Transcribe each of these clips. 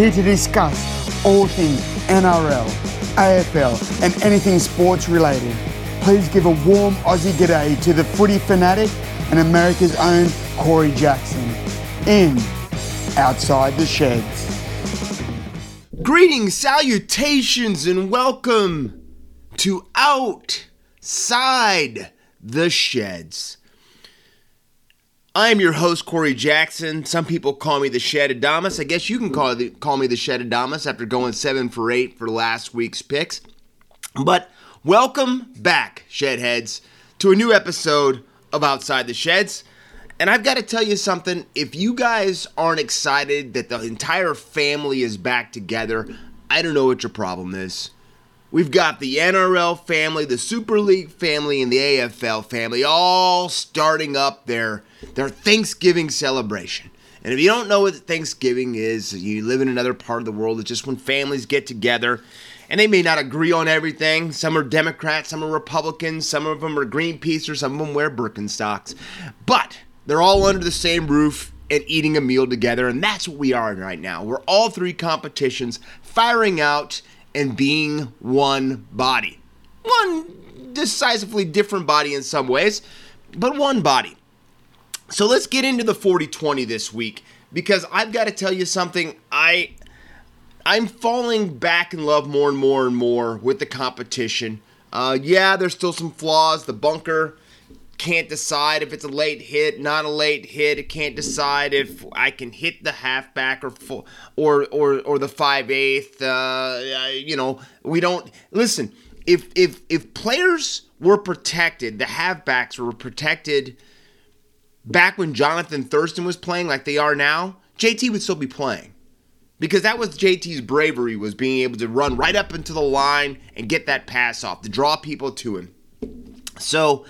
here to discuss all things NRL, AFL, and anything sports related. Please give a warm Aussie g'day to the footy fanatic and America's own Corey Jackson in Outside the Sheds. Greetings, salutations, and welcome to Outside the Sheds. I am your host, Corey Jackson. Some people call me the Shed Adamas. I guess you can call, the, call me the Shed Adamas after going 7 for 8 for last week's picks. But welcome back, Shedheads, to a new episode of Outside the Sheds. And I've got to tell you something. If you guys aren't excited that the entire family is back together, I don't know what your problem is. We've got the NRL family, the Super League family, and the AFL family all starting up their, their Thanksgiving celebration. And if you don't know what Thanksgiving is, you live in another part of the world, it's just when families get together and they may not agree on everything. Some are Democrats, some are Republicans, some of them are Greenpeace, or some of them wear Birkenstocks. But they're all under the same roof and eating a meal together, and that's what we are right now. We're all three competitions firing out and being one body. One decisively different body in some ways, but one body. So let's get into the 40-20 this week because I've got to tell you something. I I'm falling back in love more and more and more with the competition. Uh, yeah, there's still some flaws. The bunker can't decide if it's a late hit, not a late hit. It can't decide if I can hit the halfback or full, or or or the five eighth. Uh, you know, we don't listen. If if if players were protected, the halfbacks were protected back when Jonathan Thurston was playing like they are now. JT would still be playing because that was JT's bravery was being able to run right up into the line and get that pass off to draw people to him. So,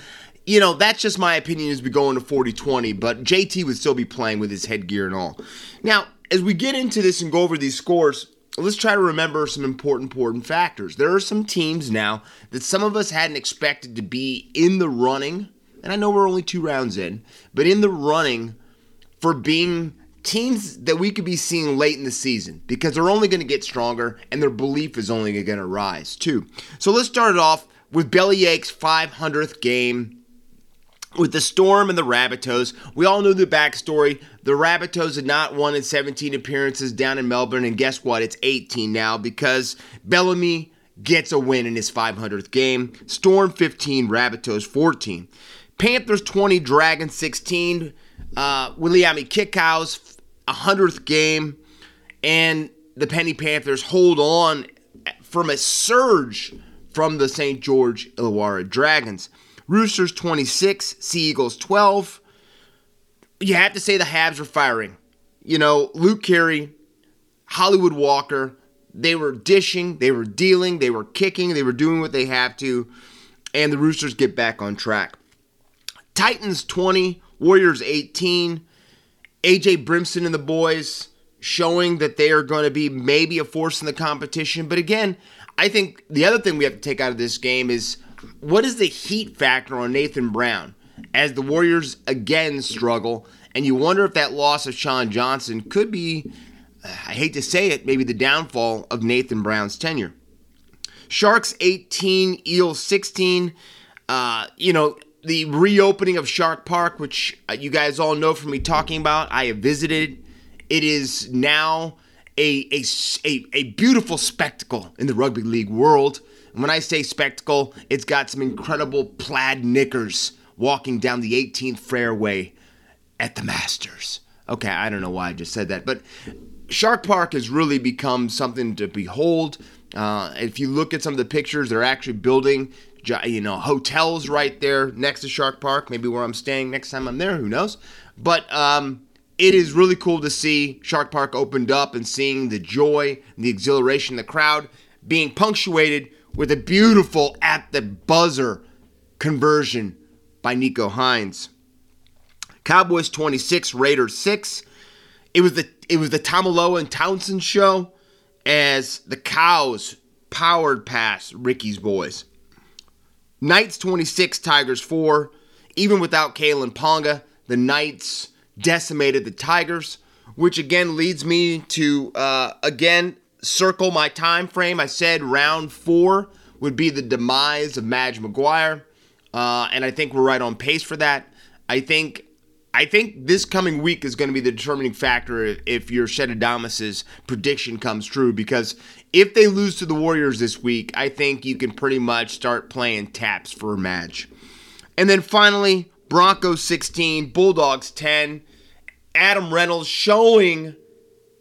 you know, that's just my opinion as we go into 40-20, but JT would still be playing with his headgear and all. Now, as we get into this and go over these scores, let's try to remember some important important factors. There are some teams now that some of us hadn't expected to be in the running, and I know we're only 2 rounds in, but in the running for being teams that we could be seeing late in the season because they're only going to get stronger and their belief is only going to rise too. So let's start it off with Bellyache's 500th game with the Storm and the Rabbitohs. We all know the backstory. The Rabbitohs had not won in 17 appearances down in Melbourne, and guess what? It's 18 now because Bellamy gets a win in his 500th game. Storm 15, Rabbitohs 14. Panthers 20, Dragons 16. Uh, Viliame Kikau's 100th game, and the Penny Panthers hold on from a surge from the St. George Illawarra Dragons. Roosters 26, Sea Eagles 12. You have to say the Habs are firing. You know, Luke Keary, Hollywood Walker, they were dishing, they were dealing, they were kicking, they were doing what they have to, and the Roosters get back on track. Titans 20, Warriors 18. AJ Brimson and the boys showing that they are going to be maybe a force in the competition. But again, I think the other thing we have to take out of this game is what is the heat factor on Nathan Brown as the Warriors again struggle? And you wonder if that loss of Shaun Johnson could be, I hate to say it, maybe the downfall of Nathan Brown's tenure. Sharks 18, Eels 16. Uh, you know, the reopening of Shark Park, which uh, you guys all know from me talking about, I have visited. It is now a, a, a, a beautiful spectacle in the rugby league world. When I say spectacle, it's got some incredible plaid knickers walking down the 18th fairway at the Masters. Okay, I don't know why I just said that, but Shark Park has really become something to behold. Uh, if you look at some of the pictures, they're actually building you know, hotels right there next to Shark Park, maybe where I'm staying next time I'm there, who knows. But um, it is really cool to see Shark Park opened up and seeing the joy and the exhilaration, the crowd being punctuated with a beautiful at the buzzer conversion by Nicho Hynes. Cowboys 26, Raiders 6. It was the it was the Taumalolo and Townsend show as the Cows powered past Ricky's boys. Knights 26, Tigers 4. Even without Kalyn Ponga, the Knights decimated the Tigers. which again leads me to uh, again circle my time frame. I said round four would be the demise of Madge Maguire, uh, and I think we're right on pace for that. I think I think this coming week is going to be the determining factor if, your Shed Adamas's prediction comes true. Because if they lose to the Warriors this week, I think you can pretty much start playing taps for a match. And then finally, Broncos 16, Bulldogs 10. Adam Reynolds showing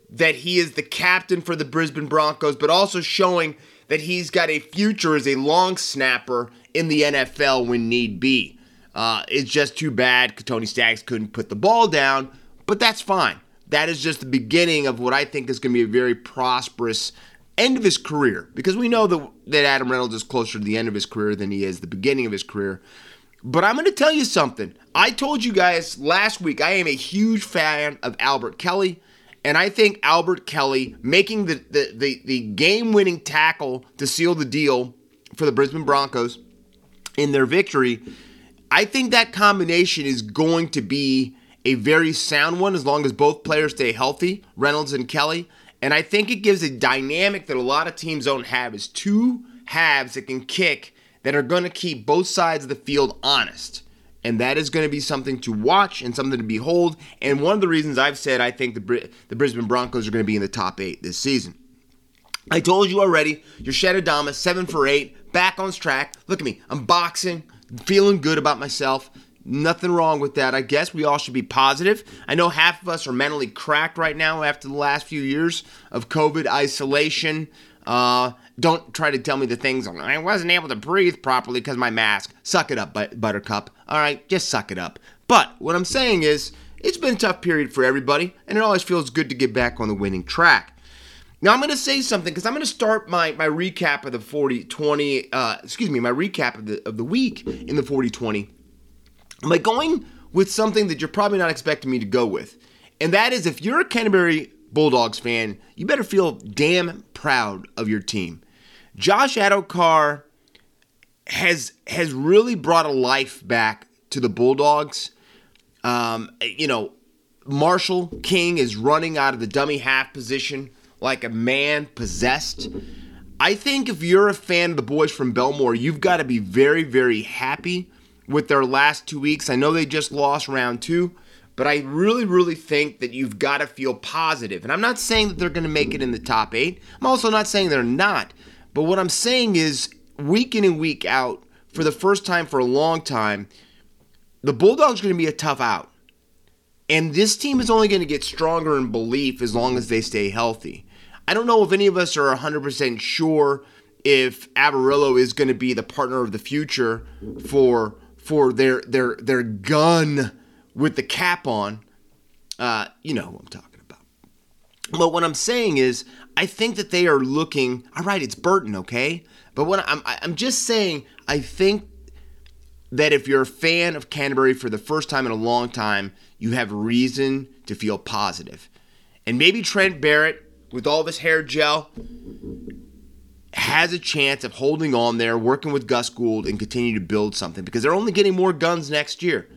that he is the captain for the Brisbane Broncos, but also showing that he's got a future as a long snapper in the NFL when need be. Uh, it's just too bad Tony Staggs couldn't put the ball down, but that's fine. That is just the beginning of what I think is going to be a very prosperous end of his career because we know that, that Adam Reynolds is closer to the end of his career than he is the beginning of his career. But I'm going to tell you something. I told you guys last week I am a huge fan of Albert Kelly. And I think Albert Kelly making the, the, the, the game winning tackle to seal the deal for the Brisbane Broncos in their victory I think that combination is going to be a very sound one as long as both players stay healthy, Reynolds and Kelly. And I think it gives a dynamic that a lot of teams don't have is two halves that can kick that are going to keep both sides of the field honest. And that is going to be something to watch and something to behold. And one of the reasons I've said I think the, the Brisbane Broncos are going to be in the top eight this season. I told you already, your Adamas, seven for eight, back on track. Look at me, I'm boxing, feeling good about myself. Nothing wrong with that. I guess we all should be positive. I know half of us are mentally cracked right now after the last few years of COVID isolation. Uh, don't try to tell me the things I wasn't able to breathe properly because my mask. Suck it up, Buttercup. All right, just suck it up. But what I'm saying is, it's been a tough period for everybody, and it always feels good to get back on the winning track. Now I'm going to say something because I'm going to start my, my recap of the 40-20, uh, excuse me, my recap of the of the week in the 40-20 by going with something that you're probably not expecting me to go with, and that is if you're a Canterbury Bulldogs fan, you better feel damn proud of your team. Josh Addo-Carr has has really brought a life back to the Bulldogs. Um, you know, Marshall King is running out of the dummy half position like a man possessed. I think if you're a fan of the boys from Belmore, you've got to be very, very happy with their last two weeks. I know they just lost round two, but I really, really think that you've got to feel positive. And I'm not saying that they're going to make it in the top eight. I'm also not saying they're not. But what I'm saying is, week in and week out, for the first time for a long time, the Bulldogs are going to be a tough out. And this team is only going to get stronger in belief as long as they stay healthy. I don't know if any of us are 100% sure if Averillo is going to be the partner of the future for for their their their gun with the cap on. Uh, you know who I'm talking about. But what I'm saying is, I think that they are looking. All right, it's Burton, okay. But what I'm I'm just saying, I think that if you're a fan of Canterbury for the first time in a long time, you have reason to feel positive. And maybe Trent Barrett with all of his hair gel, has a chance of holding on there, working with Gus Gould, and continue to build something because they're only getting more guns next year.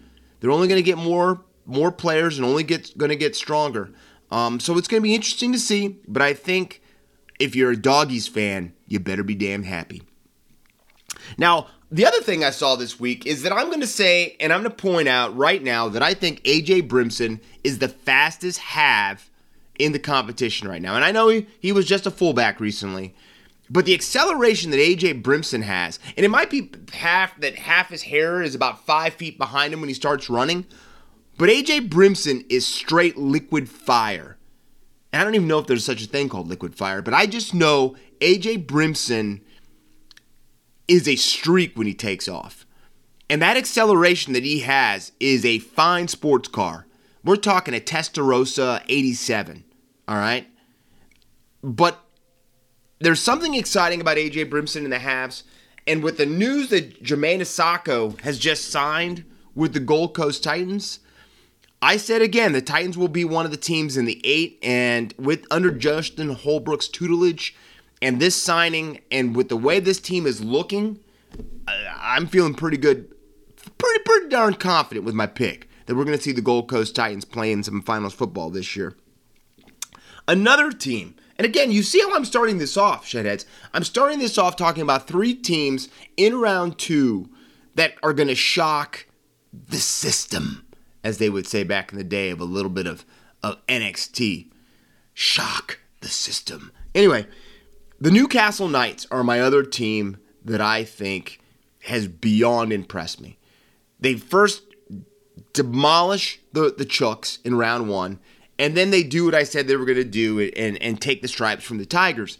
They're only going to get more more players and only get going to get stronger. Um, so it's going to be interesting to see. But I think if you're a doggies fan, you better be damn happy. Now, the other thing I saw this week is that I'm going to say, and I'm going to point out right now that I think AJ Brimson is the fastest half in the competition right now. And I know he, he was just a fullback recently, but the acceleration that AJ Brimson has, and it might be half that half his hair is about five feet behind him when he starts running, but AJ Brimson is straight liquid fire. And I don't even know if there's such a thing called liquid fire, but I just know AJ Brimson is a streak when he takes off. And that acceleration that he has is a fine sports car. We're talking a Testarossa 87, all right? But there's something exciting about AJ Brimson in the halves. And with the news that Jamayne Isaako has just signed with the Gold Coast Titans, I said again, the Titans will be one of the teams in the eight. And with under Justin Holbrook's tutelage and this signing, and with the way this team is looking, I'm feeling pretty good, pretty pretty darn confident with my pick that we're going to see the Gold Coast Titans playing some finals football this year. Another team, and again, you see how I'm starting this off, Shedheads. I'm starting this off talking about three teams in round two that are going to shock the system, as they would say back in the day of a little bit of, of NXT. Shock the system. Anyway, the Newcastle Knights are my other team that I think has beyond impressed me. They first demolish the, the Chooks in round one, and then they do what I said they were going to do and, and take the stripes from the Tigers.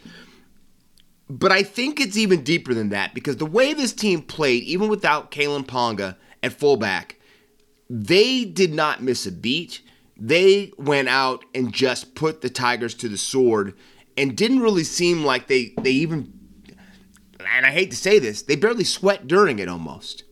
But I think it's even deeper than that because the way this team played, even without Kalyn Ponga at fullback, they did not miss a beat. They went out and just put the Tigers to the sword and didn't really seem like they, they even, and I hate to say this, they barely sweat during it almost.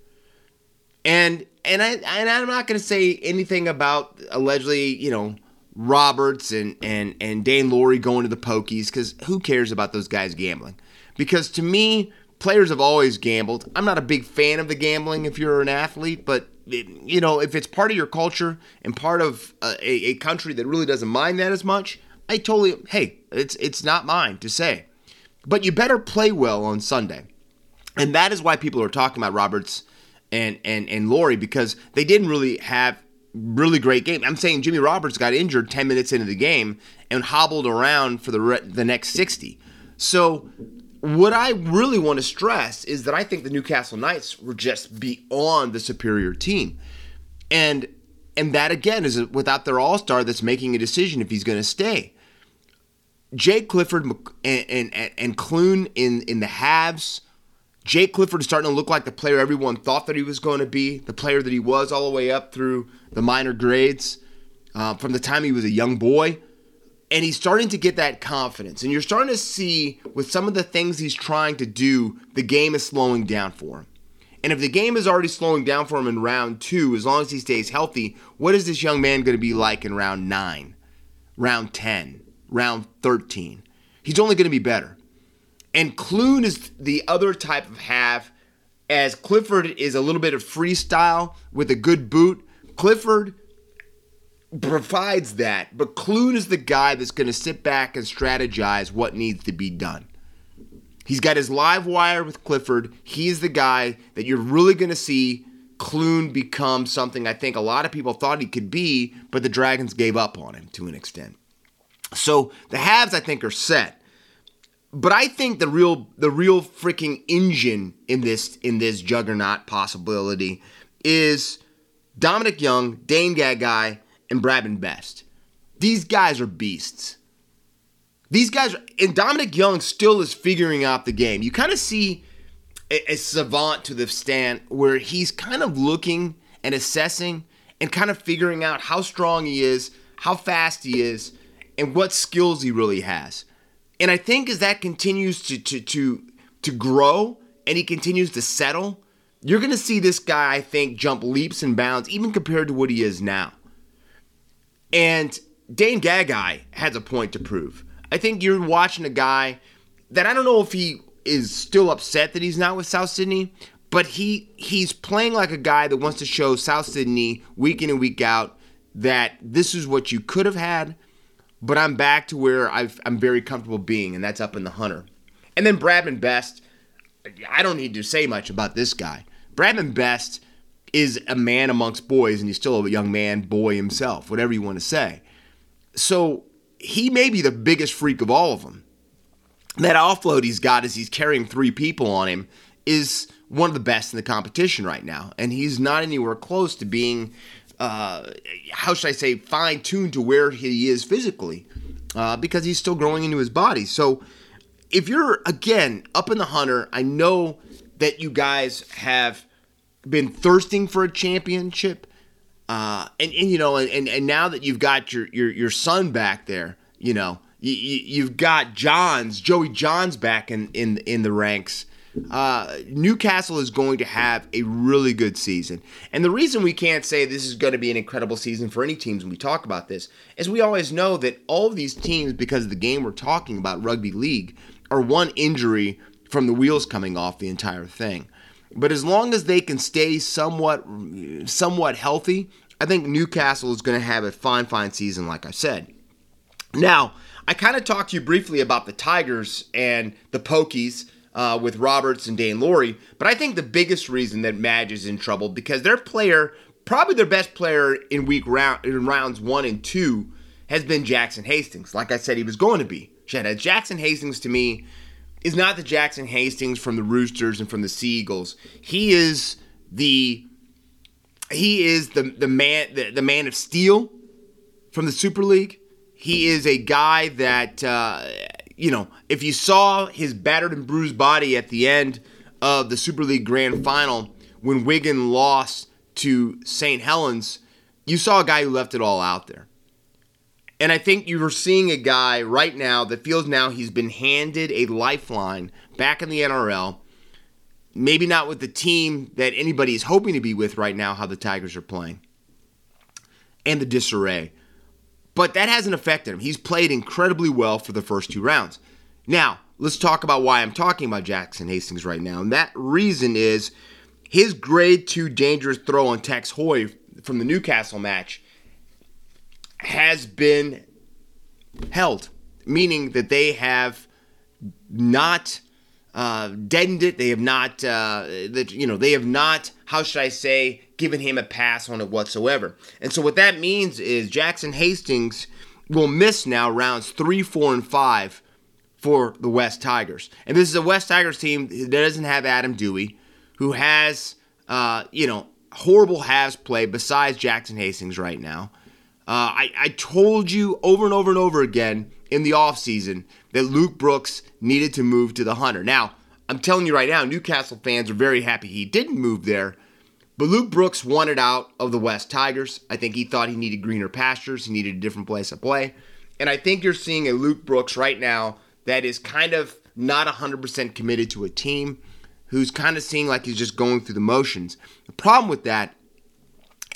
And and I and I'm not going to say anything about allegedly, you know, Roberts and and and Daine Laurie going to the Pokies because who cares about those guys gambling? Because to me, players have always gambled. I'm not a big fan of the gambling if you're an athlete, but it, you know, if it's part of your culture and part of a, a country that really doesn't mind that as much, I totally hey, it's it's not mine to say. But you better play well on Sunday. And that is why people are talking about Roberts and and and Laurie because they didn't really have really great game. I'm saying Jimmy Roberts got injured 10 minutes into the game and hobbled around for the re- the next 60. So what I really want to stress is that I think the Newcastle Knights were just beyond the superior team. And and that again is without their all-star that's making a decision if he's going to stay. Jake Clifford and, and, and Clune in, in the halves Jake Clifford is starting to look like the player everyone thought that he was going to be, the player that he was all the way up through the minor grades uh, from the time he was a young boy. And he's starting to get that confidence. And you're starting to see with some of the things he's trying to do, the game is slowing down for him. And if the game is already slowing down for him in round two, as long as he stays healthy, what is this young man going to be like in round nine, round 10, round 13? He's only going to be better. And Clune is the other type of half, as Clifford is a little bit of freestyle with a good boot. Clifford provides that, but Clune is the guy that's going to sit back and strategize what needs to be done. He's got his live wire with Clifford. He's the guy that you're really going to see Clune become something I think a lot of people thought he could be, but the Dragons gave up on him to an extent. So the halves, I think, are set but I think the real the real freaking engine in this in this juggernaut possibility is Dominic Young, Dane Gagai, and Bradman Best. These guys are beasts. These guys are, and Dominic Young still is figuring out the game. You kind of see a, a savant to the stand where he's kind of looking and assessing and kind of figuring out how strong he is, how fast he is, and what skills he really has. And I think as that continues to to to to grow and he continues to settle, you're going to see this guy I think jump leaps and bounds even compared to what he is now. And Dane Gagai has a point to prove. I think you're watching a guy that I don't know if he is still upset that he's not with South Sydney, but he he's playing like a guy that wants to show South Sydney week in and week out that this is what you could have had but I'm back to where i am very comfortable being, and that's up in the Hunter. And then Bradman Best, I don't need to say much about this guy. Bradman Best is a man amongst boys, and he's still a young man, boy himself, whatever you want to say. So he may be the biggest freak of all of them. That offload he's got as he's carrying three people on him is one of the best in the competition right now. And he's not anywhere close to being uh, how should I say, fine tuned to where he is physically uh, because he's still growing into his body. So if you're, again, up in the hunter, I know that you guys have been thirsting for a championship. Uh, and, and you know, and, and now that you've got your, your, your son back there, you know, you, you, have got Johns, Joey Johns back in, in, in the ranks uh, Newcastle is going to have a really good season. And the reason we can't say this is going to be an incredible season for any teams when we talk about this is we always know that all of these teams, because of the game we're talking about, rugby league, are one injury from the wheels coming off the entire thing. But as long as they can stay somewhat somewhat healthy, I think Newcastle is going to have a fine, fine season, like I said. Now, I kind of talked to you briefly about the Tigers and the Pokies uh, with Roberts and Daine Laurie, but I think the biggest reason that Madge is in trouble because their player, probably their best player in week round in rounds one and two, has been Jackson Hastings. Like I said, he was going to be. Jackson Hastings to me is not the Jackson Hastings from the Roosters and from the Seagulls. He is the he is the the man the, the man of steel from the Super League. He is a guy that, uh, you know, if you saw his battered and bruised body at the end of the Super League Grand Final when Wigan lost to St. Helens, you saw a guy who left it all out there. And I think you're seeing a guy right now that feels now he's been handed a lifeline back in the NRL. Maybe not with the team that anybody is hoping to be with right now, how the Tigers are playing, and the disarray. But that hasn't affected him. He's played incredibly well for the first two rounds. Now, let's talk about why I'm talking about Jackson Hastings right now. And that reason is his grade two dangerous throw on Tex Hoy from the Newcastle match has been held, meaning that they have not uh, deadened it. They have not, uh, that you know, they have not. How should I say? Given him a pass on it whatsoever. And so what that means is Jackson Hastings will miss now rounds three, four, and five for the West Tigers. And this is a West Tigers team that doesn't have Adam Doueihi, who has, uh, you know, horrible halves play besides Jackson Hastings right now. Uh, I, I told you over and over and over again in the offseason that Luke Brooks needed to move to the Hunter. Now, I'm telling you right now, Newcastle fans are very happy he didn't move there but Luke Brooks wanted out of the West Tigers. I think he thought he needed greener pastures, he needed a different place to play. And I think you're seeing a Luke Brooks right now that is kind of not 100% committed to a team, who's kind of seeing like he's just going through the motions. The problem with that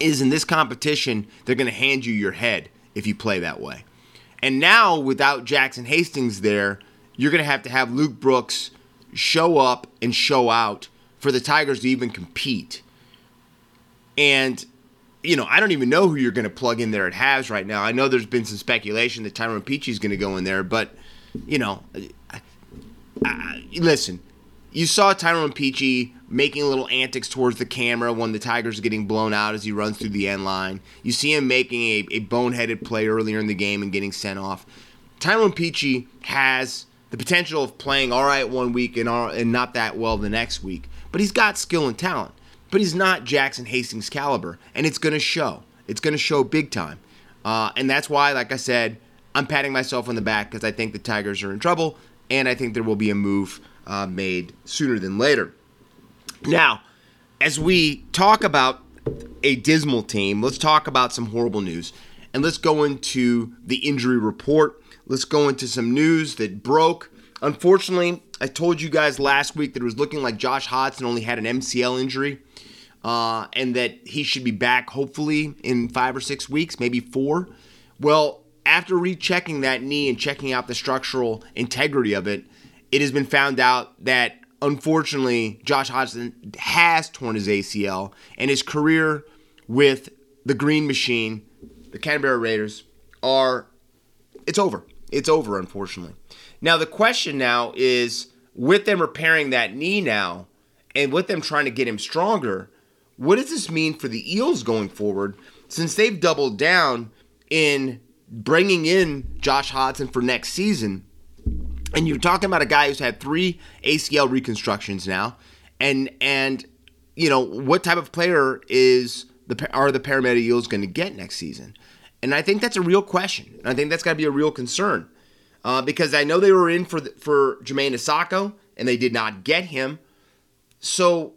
is in this competition, they're going to hand you your head if you play that way. And now, without Jackson Hastings there, you're going to have to have Luke Brooks show up and show out for the Tigers to even compete. And you know, I don't even know who you're going to plug in there at halves right now. I know there's been some speculation that Tyrone Peachey is going to go in there, but you know, I, I, listen, you saw Tyrone Peachey making little antics towards the camera when the Tigers are getting blown out as he runs through the end line. You see him making a, a boneheaded play earlier in the game and getting sent off. Tyrone Peachey has the potential of playing all right one week and, all, and not that well the next week, but he's got skill and talent but he's not Jackson Hastings caliber, and it's going to show. It's going to show big time, uh, and that's why, like I said, I'm patting myself on the back because I think the Tigers are in trouble, and I think there will be a move uh, made sooner than later. Now, as we talk about a dismal team, let's talk about some horrible news, and let's go into the injury report. Let's go into some news that broke. Unfortunately, I told you guys last week that it was looking like Josh Hodgson only had an MCL injury uh, and that he should be back hopefully in five or six weeks, maybe four. Well, after rechecking that knee and checking out the structural integrity of it, it has been found out that unfortunately Josh Hodgson has torn his ACL and his career with the Green Machine, the Canberra Raiders, are it's over. It's over, unfortunately. Now the question now is with them repairing that knee now and with them trying to get him stronger, what does this mean for the Eels going forward since they've doubled down in bringing in Josh Hodgson for next season? And you're talking about a guy who's had three ACL reconstructions now, and and you know what type of player is the are the Parramatta Eels going to get next season? And I think that's a real question. I think that's got to be a real concern uh, because I know they were in for the, for Jamayne Isaako and they did not get him. So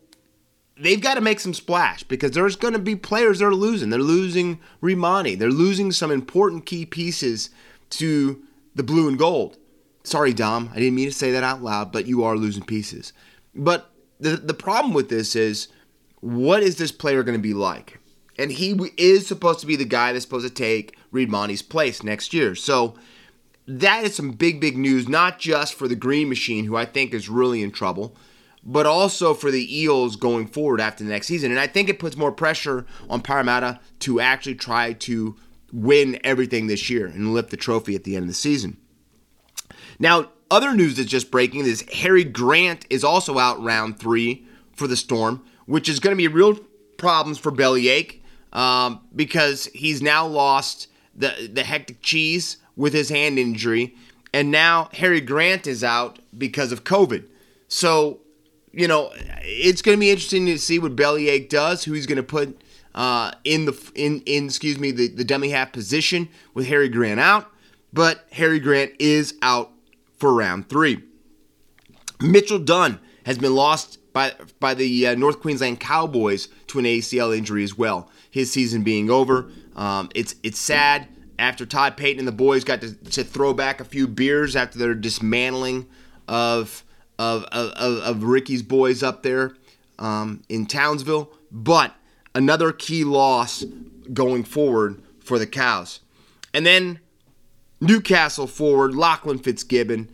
they've got to make some splash because there's going to be players that are losing. They're losing Rimani. They're losing some important key pieces to the blue and gold. Sorry, Dom. I didn't mean to say that out loud, but you are losing pieces. But the, the problem with this is what is this player going to be like? And he is supposed to be the guy that's supposed to take Rehmani's place next year. So that is some big, big news, not just for the Green Machine, who I think is really in trouble but also for the Eels going forward after the next season. And I think it puts more pressure on Parramatta to actually try to win everything this year and lift the trophy at the end of the season. Now, other news that's just breaking is Harry Grant is also out round three for the Storm, which is going to be real problems for Bellyache um, because he's now lost the the hectic cheese with his hand injury, and now Harry Grant is out because of COVID. So, you know, it's going to be interesting to see what Bellyache does, who he's going to put uh, in the in in excuse me the the dummy half position with Harry Grant out, but Harry Grant is out for round three. Mitchell Dunn has been lost by by the uh, North Queensland Cowboys to an ACL injury as well. His season being over. Um, it's it's sad after Todd Payten and the boys got to, to throw back a few beers after their dismantling of of of, of Ricky's boys up there um, in Townsville. But another key loss going forward for the Cows. And then Newcastle forward Lachlan Fitzgibbon.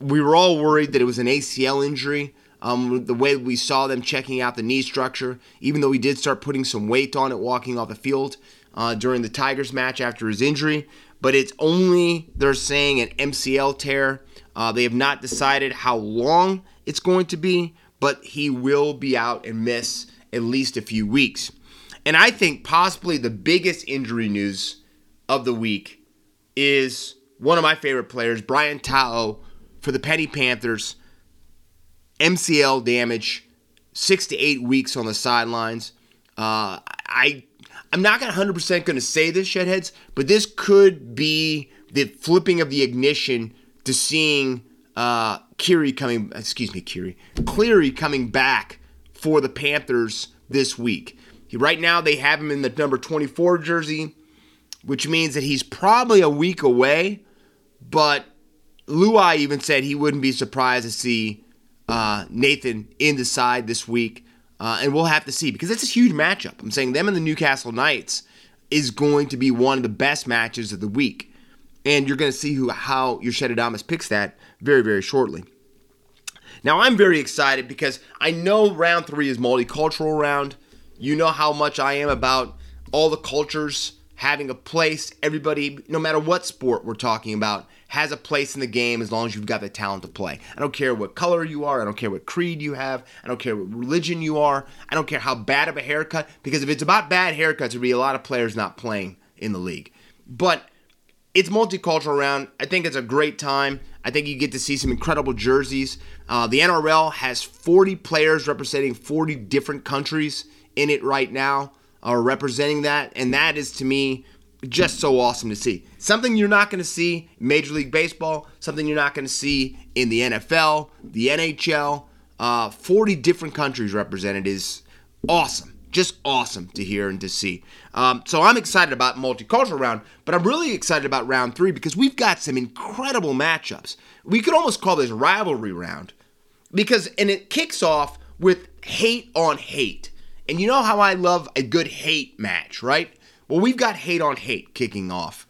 We were all worried that it was an ACL injury. Um, the way we saw them checking out the knee structure, even though he did start putting some weight on it walking off the field uh, during the Tigers match after his injury. But it's only, they're saying, an MCL tear. Uh, they have not decided how long it's going to be, but he will be out and miss at least a few weeks. And I think possibly the biggest injury news of the week is one of my favorite players, Brian To'o, for the Penny Panthers. MCL damage, six to eight weeks on the sidelines. Uh, I I'm not 100% going to say this, Shedheads, but this could be the flipping of the ignition to seeing uh, Kiri coming, excuse me, Kiri, Cleary coming back for the Panthers this week. He, right now, they have him in the number 24 jersey, which means that he's probably a week away, but Luai even said he wouldn't be surprised to see uh, Nathan in the side this week. Uh, and we'll have to see because it's a huge matchup. I'm saying them and the Newcastle Knights is going to be one of the best matches of the week. And you're going to see who how your Shedadamas picks that very, very shortly. Now, I'm very excited because I know round three is multicultural round. You know how much I am about all the cultures having a place. Everybody, no matter what sport we're talking about, has a place in the game as long as you've got the talent to play. I don't care what color you are. I don't care what creed you have. I don't care what religion you are. I don't care how bad of a haircut. Because if it's about bad haircuts, there'd be a lot of players not playing in the league. But it's multicultural around. I think it's a great time. I think you get to see some incredible jerseys. Uh, the NRL has 40 players representing 40 different countries in it right now, are representing that, and that is to me just so awesome to see. Something you're not going to see in Major League Baseball, something you're not going to see in the NFL, the NHL. Uh, 40 different countries represented is awesome. Just awesome to hear and to see. Um, so I'm excited about multicultural round, but I'm really excited about round three because we've got some incredible matchups. We could almost call this rivalry round because, and it kicks off with hate on hate. And you know how I love a good hate match, right? Well, we've got hate on hate kicking off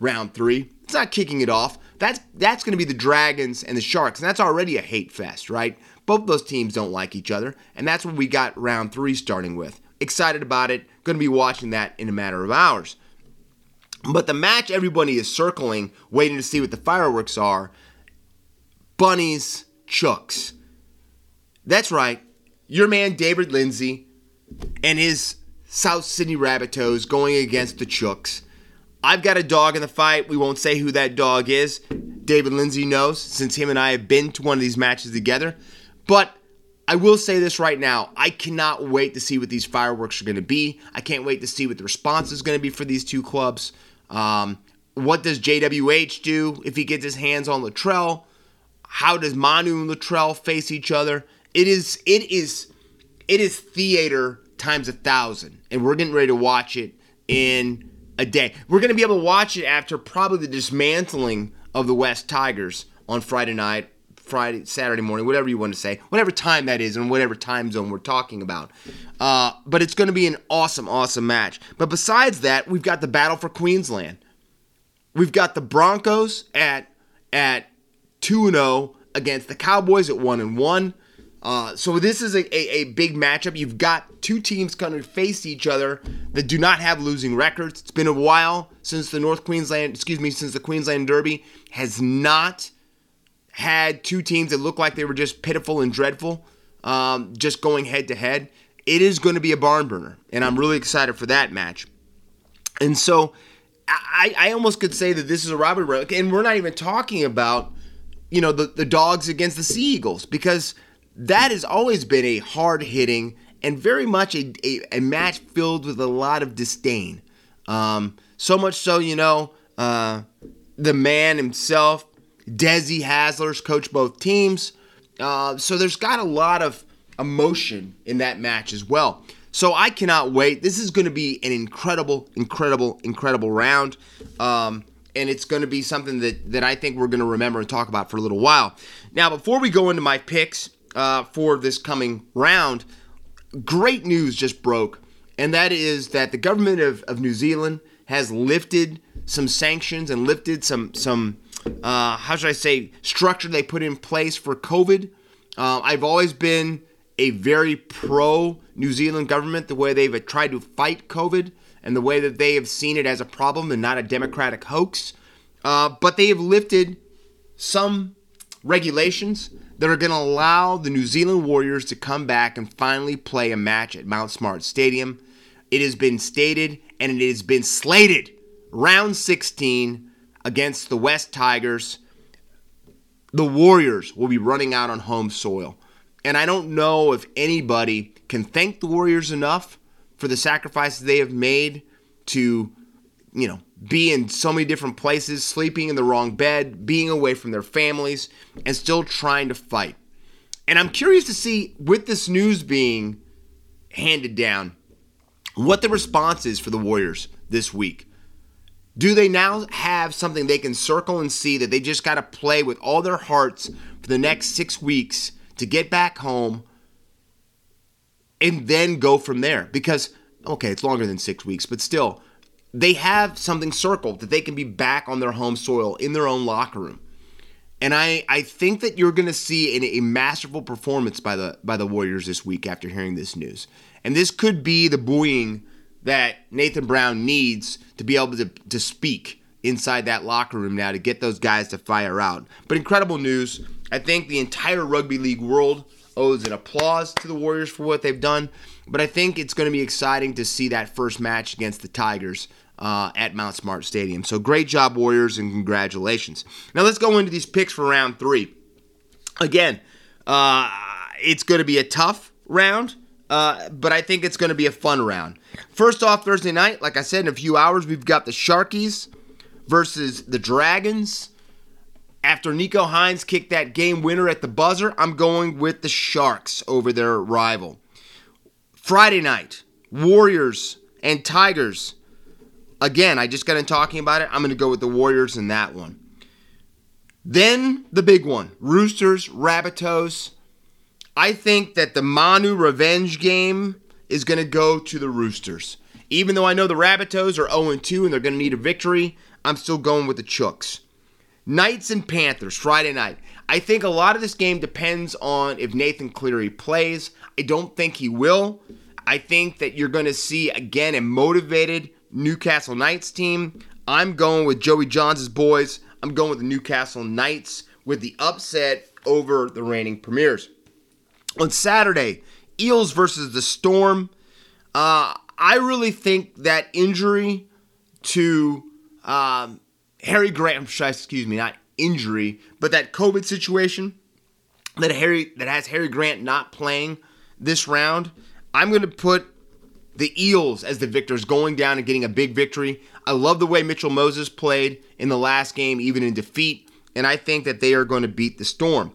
round three. It's not kicking it off. That's that's going to be the Dragons and the Sharks, and that's already a hate fest, right? Both those teams don't like each other, and that's what we got round three starting with. Excited about it. Going to be watching that in a matter of hours. But the match everybody is circling, waiting to see what the fireworks are. Bunnies, Chooks. That's right. Your man David Lindsay and his South Sydney Rabbitohs going against the Chooks. I've got a dog in the fight. We won't say who that dog is. David Lindsay knows since him and I have been to one of these matches together. But I will say this right now. I cannot wait to see what these fireworks are going to be. I can't wait to see what the response is going to be for these two clubs. Um, what does JWH do if he gets his hands on Latrell? How does Manu and Latrell face each other? It is it is it is theater times a thousand, and we're getting ready to watch it in a day. We're going to be able to watch it after probably the dismantling of the West Tigers on Friday night, Friday, Saturday morning, whatever you want to say, whatever time that is, and whatever time zone we're talking about. Uh, but it's going to be an awesome, awesome match. But besides that, we've got the battle for Queensland. We've got the Broncos at at two and zero oh against the Cowboys at one and one. Uh, so this is a, a, a, big matchup. You've got two teams kind of face each other that do not have losing records. It's been a while since the North Queensland, excuse me, since the Queensland Derby has not had two teams that looked like they were just pitiful and dreadful, um, just going head to head. It is going to be a barn burner, and I'm really excited for that match. And so I, I almost could say that this is a robbery, and we're not even talking about you know the, the dogs against the Sea Eagles because that has always been a hard hitting and very much a, a, a, match filled with a lot of disdain. Um, so much so, you know, uh, the man himself, Desi Hasler's coached both teams. Uh, so there's got a lot of emotion in that match as well. So I cannot wait. This is going to be an incredible, incredible, incredible round. Um, and it's going to be something that, that I think we're going to remember and talk about for a little while. Now, before we go into my picks uh, for this coming round, great news just broke, and that is that the government of, of New Zealand has lifted some sanctions and lifted some some uh, how should I say structure they put in place for COVID. Uh, I've always been a very pro New Zealand government, the way they've tried to fight COVID and the way that they have seen it as a problem and not a democratic hoax. Uh, but they have lifted some regulations that are going to allow the New Zealand Warriors to come back and finally play a match at Mount Smart Stadium. It has been stated and it has been slated round 16 against the West Tigers. The Warriors will be running out on home soil. And I don't know if anybody can thank the Warriors enough for the sacrifices they have made to, you know, be in so many different places, sleeping in the wrong bed, being away from their families, and still trying to fight. And I'm curious to see, with this news being handed down, what the response is for the Warriors this week. Do they now have something they can circle and see that they just got to play with all their hearts for the next six weeks to get back home and then go from there. Because, okay, it's longer than six weeks, but still, they have something circled that they can be back on their home soil in their own locker room. And I, I think that you're going to see a, a masterful performance by the by the Warriors this week after hearing this news. And this could be the buoying that Nathan Brown needs to be able to, to speak inside that locker room now to get those guys to fire out. But incredible news. I think the entire rugby league world owes an applause to the Warriors for what they've done. But I think it's going to be exciting to see that first match against the Tigers uh, at Mount Smart Stadium. So great job, Warriors, and congratulations. Now let's go into these picks for round three. Again, uh, it's going to be a tough round. Uh, but I think it's going to be a fun round. First off, Thursday night, like I said, in a few hours, we've got the Sharkies versus the Dragons. After Nicho Hynes kicked that game winner at the buzzer, I'm going with the Sharks over their rival. Friday night, Warriors and Tigers. Again, I just got in talking about it. I'm going to go with the Warriors in that one. Then the big one Roosters, Rabbitohs. I think that the Manu revenge game is going to go to the Roosters. Even though I know the Rabbitohs are 0 2 and they're going to need a victory, I'm still going with the Chooks. Knights and Panthers, Friday night. I think a lot of this game depends on if Nathan Cleary plays. I don't think he will. I think that you're going to see, again, a motivated Newcastle Knights team. I'm going with Joey Johns' boys. I'm going with the Newcastle Knights with the upset over the reigning premiers. On Saturday, Eels versus the Storm. Uh, I really think that injury to um, Harry Grant, excuse me, not injury, but that COVID situation that Harry that has Harry Grant not playing this round, I'm going to put the Eels as the victors going down and getting a big victory. I love the way Mitchell Moses played in the last game, even in defeat, and I think that they are going to beat the Storm.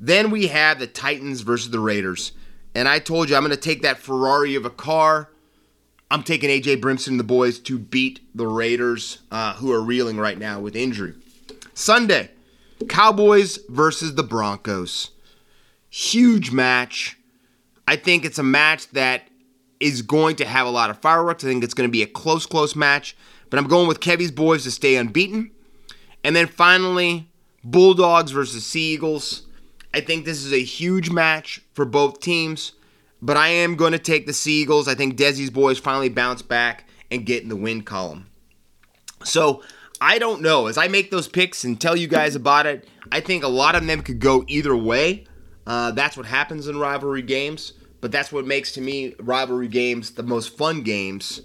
Then we have the Titans versus the Raiders. And I told you I'm going to take that Ferrari of a car I'm taking AJ Brimson and the boys to beat the Raiders, uh, who are reeling right now with injury. Sunday, Cowboys versus the Broncos. Huge match. I think it's a match that is going to have a lot of fireworks. I think it's going to be a close, close match. But I'm going with Kevy's boys to stay unbeaten. And then finally, Bulldogs versus Sea Eagles. I think this is a huge match for both teams. But I am going to take the Seagulls. I think Desi's boys finally bounce back and get in the win column. So I don't know. As I make those picks and tell you guys about it, I think a lot of them could go either way. Uh, that's what happens in rivalry games, but that's what makes to me rivalry games the most fun games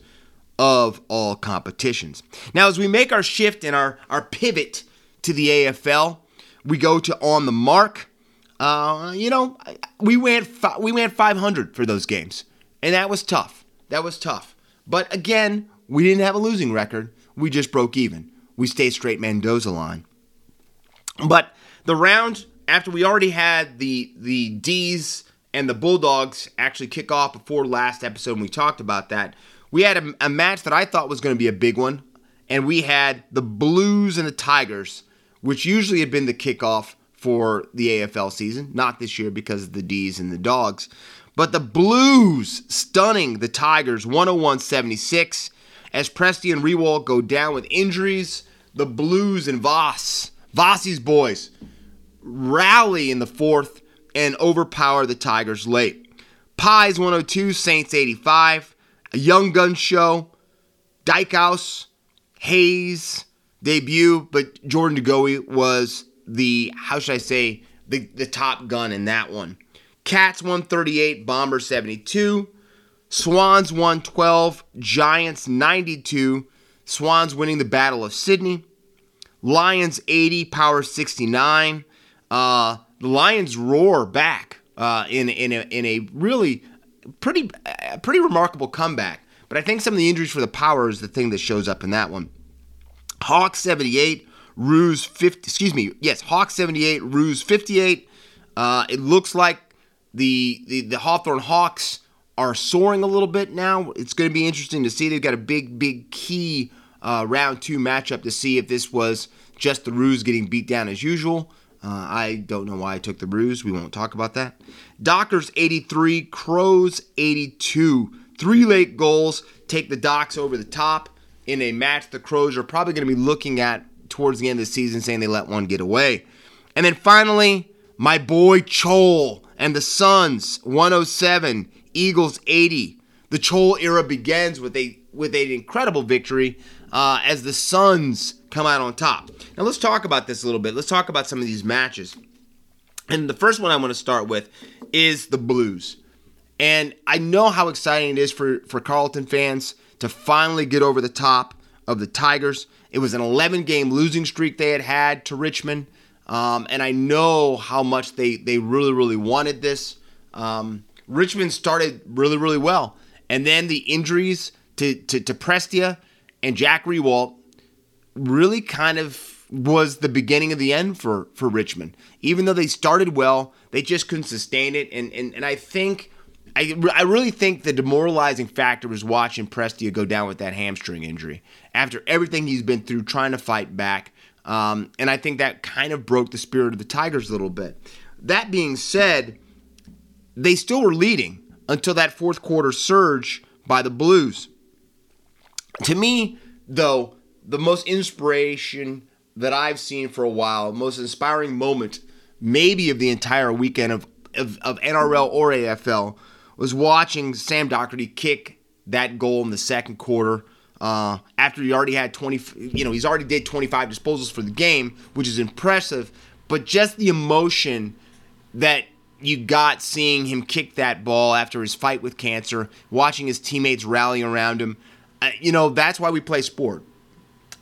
of all competitions. Now, as we make our shift and our, our pivot to the AFL, we go to on the mark. Uh, you know, we went fi- we went 500 for those games, and that was tough. That was tough. But again, we didn't have a losing record. We just broke even. We stayed straight Mendoza line. But the round after we already had the the D's and the Bulldogs actually kick off before last episode, and we talked about that. We had a, a match that I thought was going to be a big one, and we had the Blues and the Tigers, which usually had been the kickoff for the AFL season. Not this year because of the D's and the Dogs. But the Blues stunning the Tigers 101 76 as Prestia and Riewoldt go down with injuries. The Blues and Voss, Vossi's boys, rally in the fourth and overpower the Tigers late. Pies 102, Saints 85, a Young Gun show, Daicos, Hayes debut, but Jordan De Goey was the, how should I say, the, the top gun in that one. Cats 138, Bomber 72, Swans 112, Giants 92, Swans winning the Battle of Sydney. Lions 80, Power 69. Uh, the Lions roar back uh, in in a, in a really pretty uh, pretty remarkable comeback. But I think some of the injuries for the Power is the thing that shows up in that one. Hawks 78, Roos 50. Excuse me. Yes, Hawks 78, Roos 58. Uh, it looks like the the the Hawthorn Hawks are soaring a little bit now. It's going to be interesting to see. They've got a big big key uh, round two matchup to see if this was just the Roos getting beat down as usual. Uh, I don't know why I took the Roos. We won't talk about that. Dockers 83, Crows 82. Three late goals take the Docks over the top in a match the Crows are probably going to be looking at towards the end of the season, saying they let one get away. And then finally, my boy Chol and the Suns 107, Eagles 80. The Chol era begins with a with an incredible victory uh, as the Suns come out on top. Now let's talk about this a little bit. Let's talk about some of these matches. And the first one I want to start with is the Blues. And I know how exciting it is for, for Carlton fans to finally get over the top of the Tigers. It was an 11 game losing streak they had had to Richmond. Um, and I know how much they, they really, really wanted this. Um, Richmond started really, really well. And then the injuries to, to, to Prestia and Jack Riewoldt really kind of was the beginning of the end for, for Richmond. Even though they started well, they just couldn't sustain it. And, and, and I think, I, I really think the demoralizing factor was watching Prestia go down with that hamstring injury after everything he's been through trying to fight back. Um, and I think that kind of broke the spirit of the Tigers a little bit. That being said, they still were leading until that fourth quarter surge by the Blues. To me, though, the most inspiration that I've seen for a while, most inspiring moment, maybe of the entire weekend of, of, of NRL or AFL, was watching Sam Docherty kick that goal in the second quarter. Uh, after he already had 20, you know, he's already did 25 disposals for the game, which is impressive. But just the emotion that you got seeing him kick that ball after his fight with cancer, watching his teammates rally around him, uh, you know, that's why we play sport.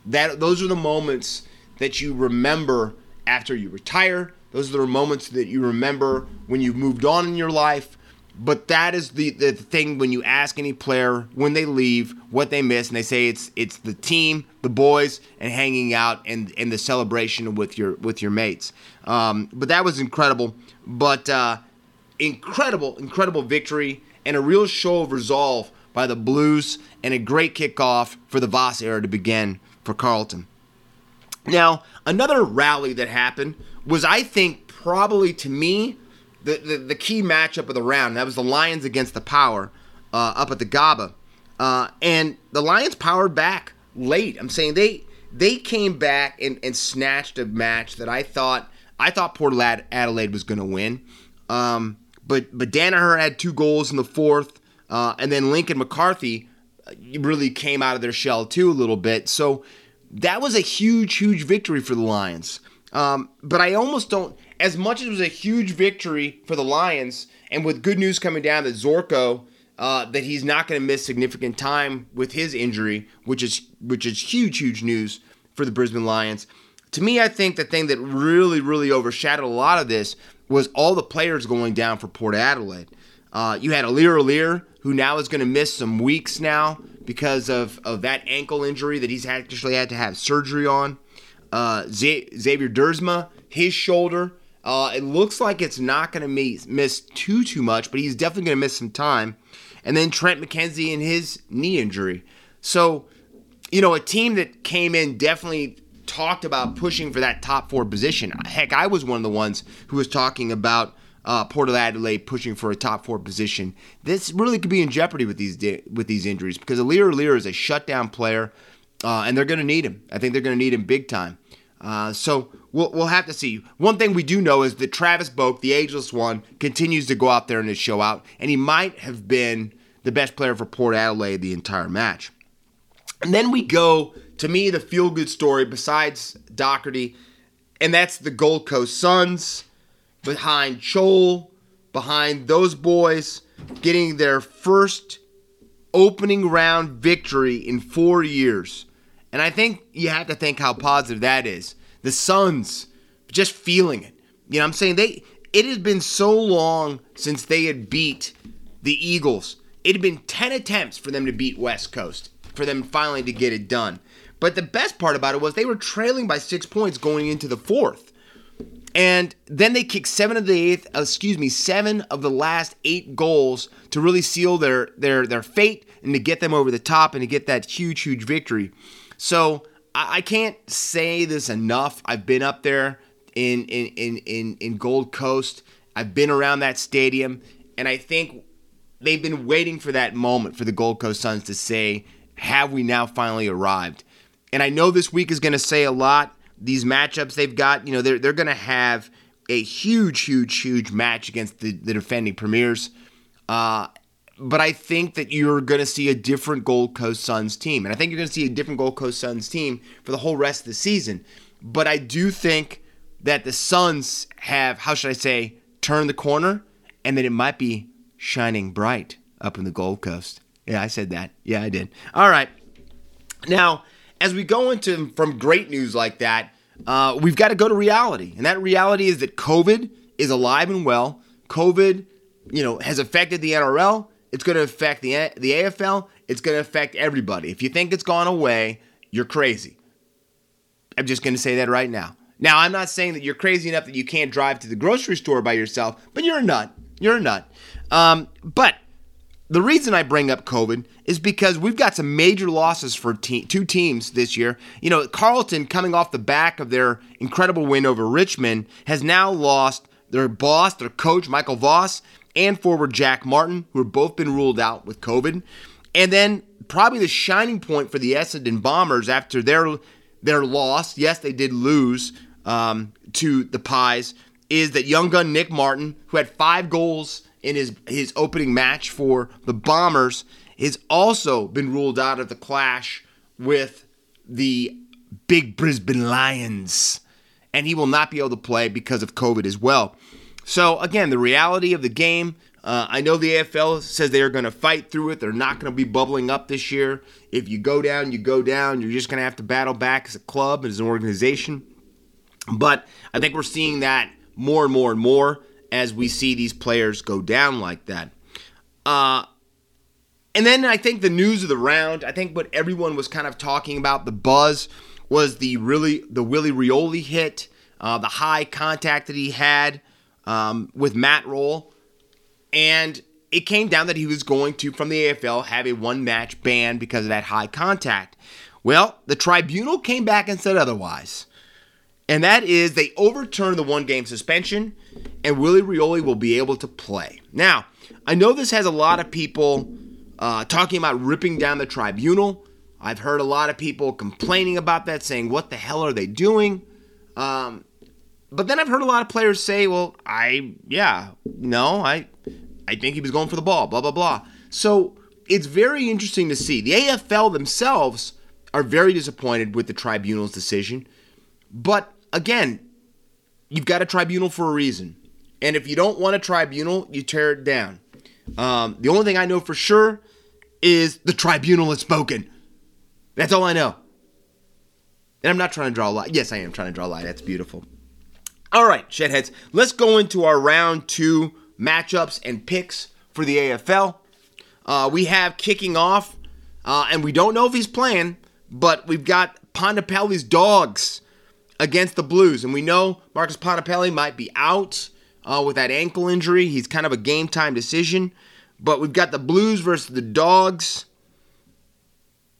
That those are the moments that you remember after you retire. Those are the moments that you remember when you've moved on in your life. But that is the, the thing when you ask any player when they leave what they miss, and they say it's it's the team, the boys, and hanging out and and the celebration with your with your mates. Um, but that was incredible. But uh, incredible, incredible victory and a real show of resolve by the Blues, and a great kickoff for the Voss era to begin for Carlton. Now, another rally that happened was, I think, probably to me, the, the, the key matchup of the round. That was the Lions against the Power uh, up at the Gabba. Uh, and the Lions powered back late. I'm saying they they came back and, and snatched a match that I thought I thought Port Adelaide was going to win. Um, but but Daniher had two goals in the fourth, uh, and then Lincoln McCarthy uh, really came out of their shell too a little bit. So that was a huge, huge victory for the Lions. Um, but I almost don't, as much as it was a huge victory for the Lions, and with good news coming down that Zorko, uh, that he's not going to miss significant time with his injury, which is which is huge, huge news for the Brisbane Lions. To me, I think the thing that really, really overshadowed a lot of this was all the players going down for Port Adelaide. Uh, you had Aliir Aliir, who now is going to miss some weeks now because of, of that ankle injury that he's actually had to have surgery on. Uh, Xavier Duursma, his shoulder. Uh, it looks like it's not going to miss too too much, but he's definitely going to miss some time. And then Trent McKenzie and his knee injury. So, you know, a team that came in definitely talked about pushing for that top four position. Heck, I was one of the ones who was talking about uh, Port Adelaide pushing for a top four position. This really could be in jeopardy with these with these injuries because Aliir Aliir is a shutdown player, uh, and they're going to need him. I think they're going to need him big time. Uh, so we'll, we'll have to see. One thing we do know is that Travis Boak, the ageless one, continues to go out there and to show out, and he might have been the best player for Port Adelaide the entire match. And then we go to me the feel good story besides Docherty, and that's the Gold Coast Suns behind Chol, behind those boys getting their first opening round victory in four years. And I think you have to think how positive that is. The Suns just feeling it. You know I'm saying? They it had been so long since they had beat the Eagles. It had been 10 attempts for them to beat West Coast, for them finally to get it done. But the best part about it was they were trailing by six points going into the fourth. And then they kicked seven of the eighth, uh, excuse me, seven of the last eight goals to really seal their their their fate and to get them over the top and to get that huge, huge victory. So I, I can't say this enough. I've been up there in in, in in in Gold Coast. I've been around that stadium, and I think they've been waiting for that moment for the Gold Coast Suns to say, "Have we now finally arrived?" And I know this week is going to say a lot these matchups they've got, you know, they're, they're going to have a huge, huge, huge match against the, the defending premiers. Uh, but I think that you're going to see a different Gold Coast Suns team. And I think you're going to see a different Gold Coast Suns team for the whole rest of the season. But I do think that the Suns have, how should I say, turned the corner and that it might be shining bright up in the Gold Coast. Yeah, I said that. Yeah, I did. All right. Now, as we go into from great news like that, uh, we've got to go to reality, and that reality is that COVID is alive and well. COVID, you know, has affected the NRL. It's going to affect the the AFL. It's going to affect everybody. If you think it's gone away, you're crazy. I'm just going to say that right now. Now, I'm not saying that you're crazy enough that you can't drive to the grocery store by yourself, but you're a nut. You're a nut. Um, but the reason I bring up COVID is because we've got some major losses for te- two teams this year. You know, Carlton, coming off the back of their incredible win over Richmond, has now lost their boss, their coach, Michael Voss, and forward Jack Martin, who have both been ruled out with COVID. And then probably the shining point for the Essendon Bombers after their their loss. Yes, they did lose um, to the Pies. Is that young gun Nick Martin, who had five goals in his, his opening match for the Bombers has also been ruled out of the clash with the big Brisbane Lions. And he will not be able to play because of COVID as well. So, again, the reality of the game uh, I know the AFL says they are going to fight through it. They're not going to be bubbling up this year. If you go down, you go down. You're just going to have to battle back as a club, as an organization. But I think we're seeing that more and more and more as we see these players go down like that. Uh, and then I think the news of the round, I think what everyone was kind of talking about, the buzz, was the really the Willie Rioli hit, uh, the high contact that he had um, with Matt Rowell, and it came down that he was going to, from the AFL, have a one match ban because of that high contact. Well, the tribunal came back and said otherwise. And that is they overturned the one game suspension and Willie Rioli will be able to play. Now, I know this has a lot of people uh, talking about ripping down the tribunal. I've heard a lot of people complaining about that, saying, What the hell are they doing? Um, but then I've heard a lot of players say, Well, I, yeah, no, I, I think he was going for the ball, blah, blah, blah. So it's very interesting to see. The AFL themselves are very disappointed with the tribunal's decision. But again, you've got a tribunal for a reason. And if you don't want a tribunal, you tear it down. Um, the only thing I know for sure is the tribunal has spoken. That's all I know. And I'm not trying to draw a line. Yes, I am trying to draw a line. That's beautiful. All right, Shedheads, let's go into our round two matchups and picks for the AFL. Uh, we have kicking off, uh, and we don't know if he's playing, but we've got Bontempelli's dogs against the Blues. And we know Marcus Bontempelli might be out uh, with that ankle injury. He's kind of a game time decision. But we've got the Blues versus the Dogs.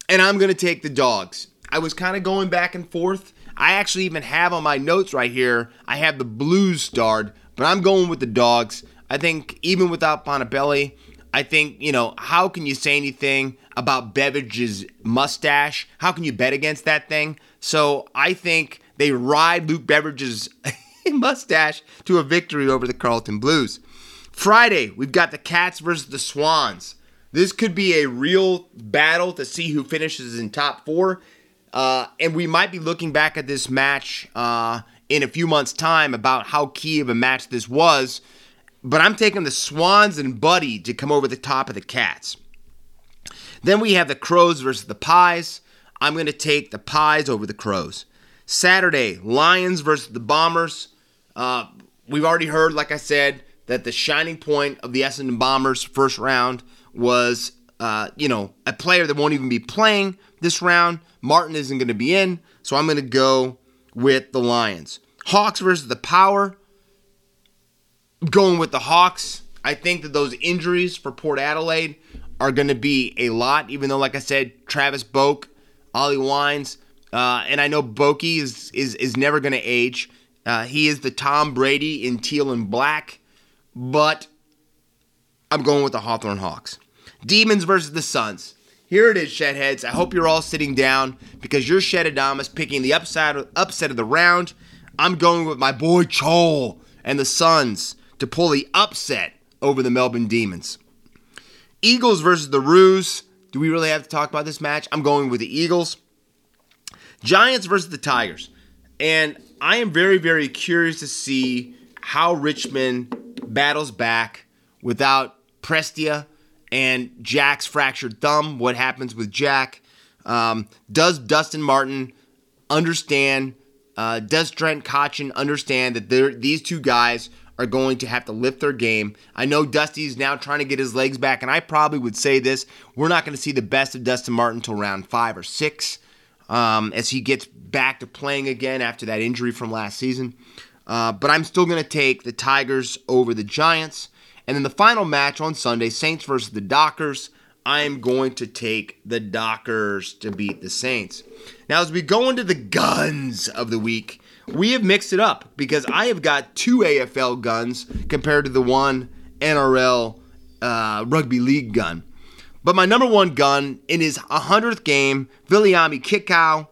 And I'm going to take the Dogs. I was kind of going back and forth. I actually even have on my notes right here, I have the Blues starred, but I'm going with the Dogs. I think even without Bontempelli, I think, you know, how can you say anything about Beveridge's mustache? How can you bet against that thing? So I think they ride Luke Beveridge's mustache to a victory over the Carlton Blues. Friday, we've got the Cats versus the Swans. This could be a real battle to see who finishes in top four. Uh, and we might be looking back at this match uh, in a few months' time about how key of a match this was. But I'm taking the Swans and Buddy to come over the top of the Cats. Then we have the Crows versus the Pies. I'm going to take the Pies over the Crows. Saturday, Lions versus the Bombers. Uh, we've already heard, like I said, that the shining point of the Essendon Bombers first round was, uh, you know, a player that won't even be playing this round. Martin isn't going to be in, so I'm going to go with the Lions. Hawks versus the Power. Going with the Hawks. I think that those injuries for Port Adelaide are going to be a lot, even though, like I said, Travis Boak, Ollie Wines, uh, and I know Boki is is is never going to age. Uh, he is the Tom Brady in teal and black, but I'm going with the Hawthorn Hawks. Demons versus the Suns. Here it is, Shedheads. I hope you're all sitting down because you're Shedadamas picking the upside upset of the round. I'm going with my boy Chol and the Suns to pull the upset over the Melbourne Demons. Eagles versus the Roos. Do we really have to talk about this match? I'm going with the Eagles. Giants versus the Tigers. And I am very, very curious to see how Richmond battles back without Prestia and Jack's fractured thumb. What happens with Jack? Um, does Dustin Martin understand? Uh, does Trent Cotchin understand that these two guys are going to have to lift their game? I know Dusty's now trying to get his legs back, and I probably would say this: we're not going to see the best of Dustin Martin until round five or six um, as he gets back to playing again after that injury from last season. Uh, but I'm still going to take the Tigers over the Giants. And then the final match on Sunday, Saints versus the Dockers. I am going to take the Dockers to beat the Saints. Now, as we go into the guns of the week, we have mixed it up because I have got two AFL guns compared to the one NRL uh, rugby league gun. But my number one gun in his 100th game, Viliame Kikau